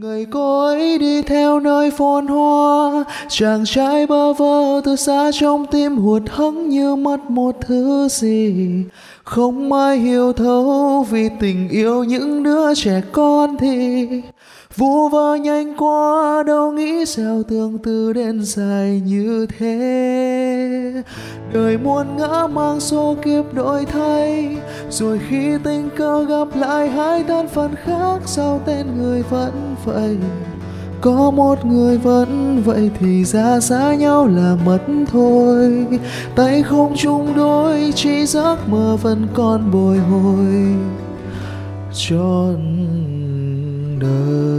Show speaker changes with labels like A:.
A: Người cô ấy đi theo nơi phồn hoa, Chàng trai bơ vơ từ xa trong tim hụt hẫng như mất một thứ gì. Không ai hiểu thấu vì tình yêu những đứa trẻ con thì. Vu vơ nhanh quá đâu nghĩ sao tương tư đến dài như thế. Đời muôn ngã mang số kiếp đổi thay, Rồi khi tình cờ gặp lại hai thân phận khác, Sao tên người vẫn vậy? Có một người vẫn vậy thì ra xa nhau là mất thôi. Tay không chung đôi, chỉ giấc mơ vẫn còn bồi hồi. Trọn đời.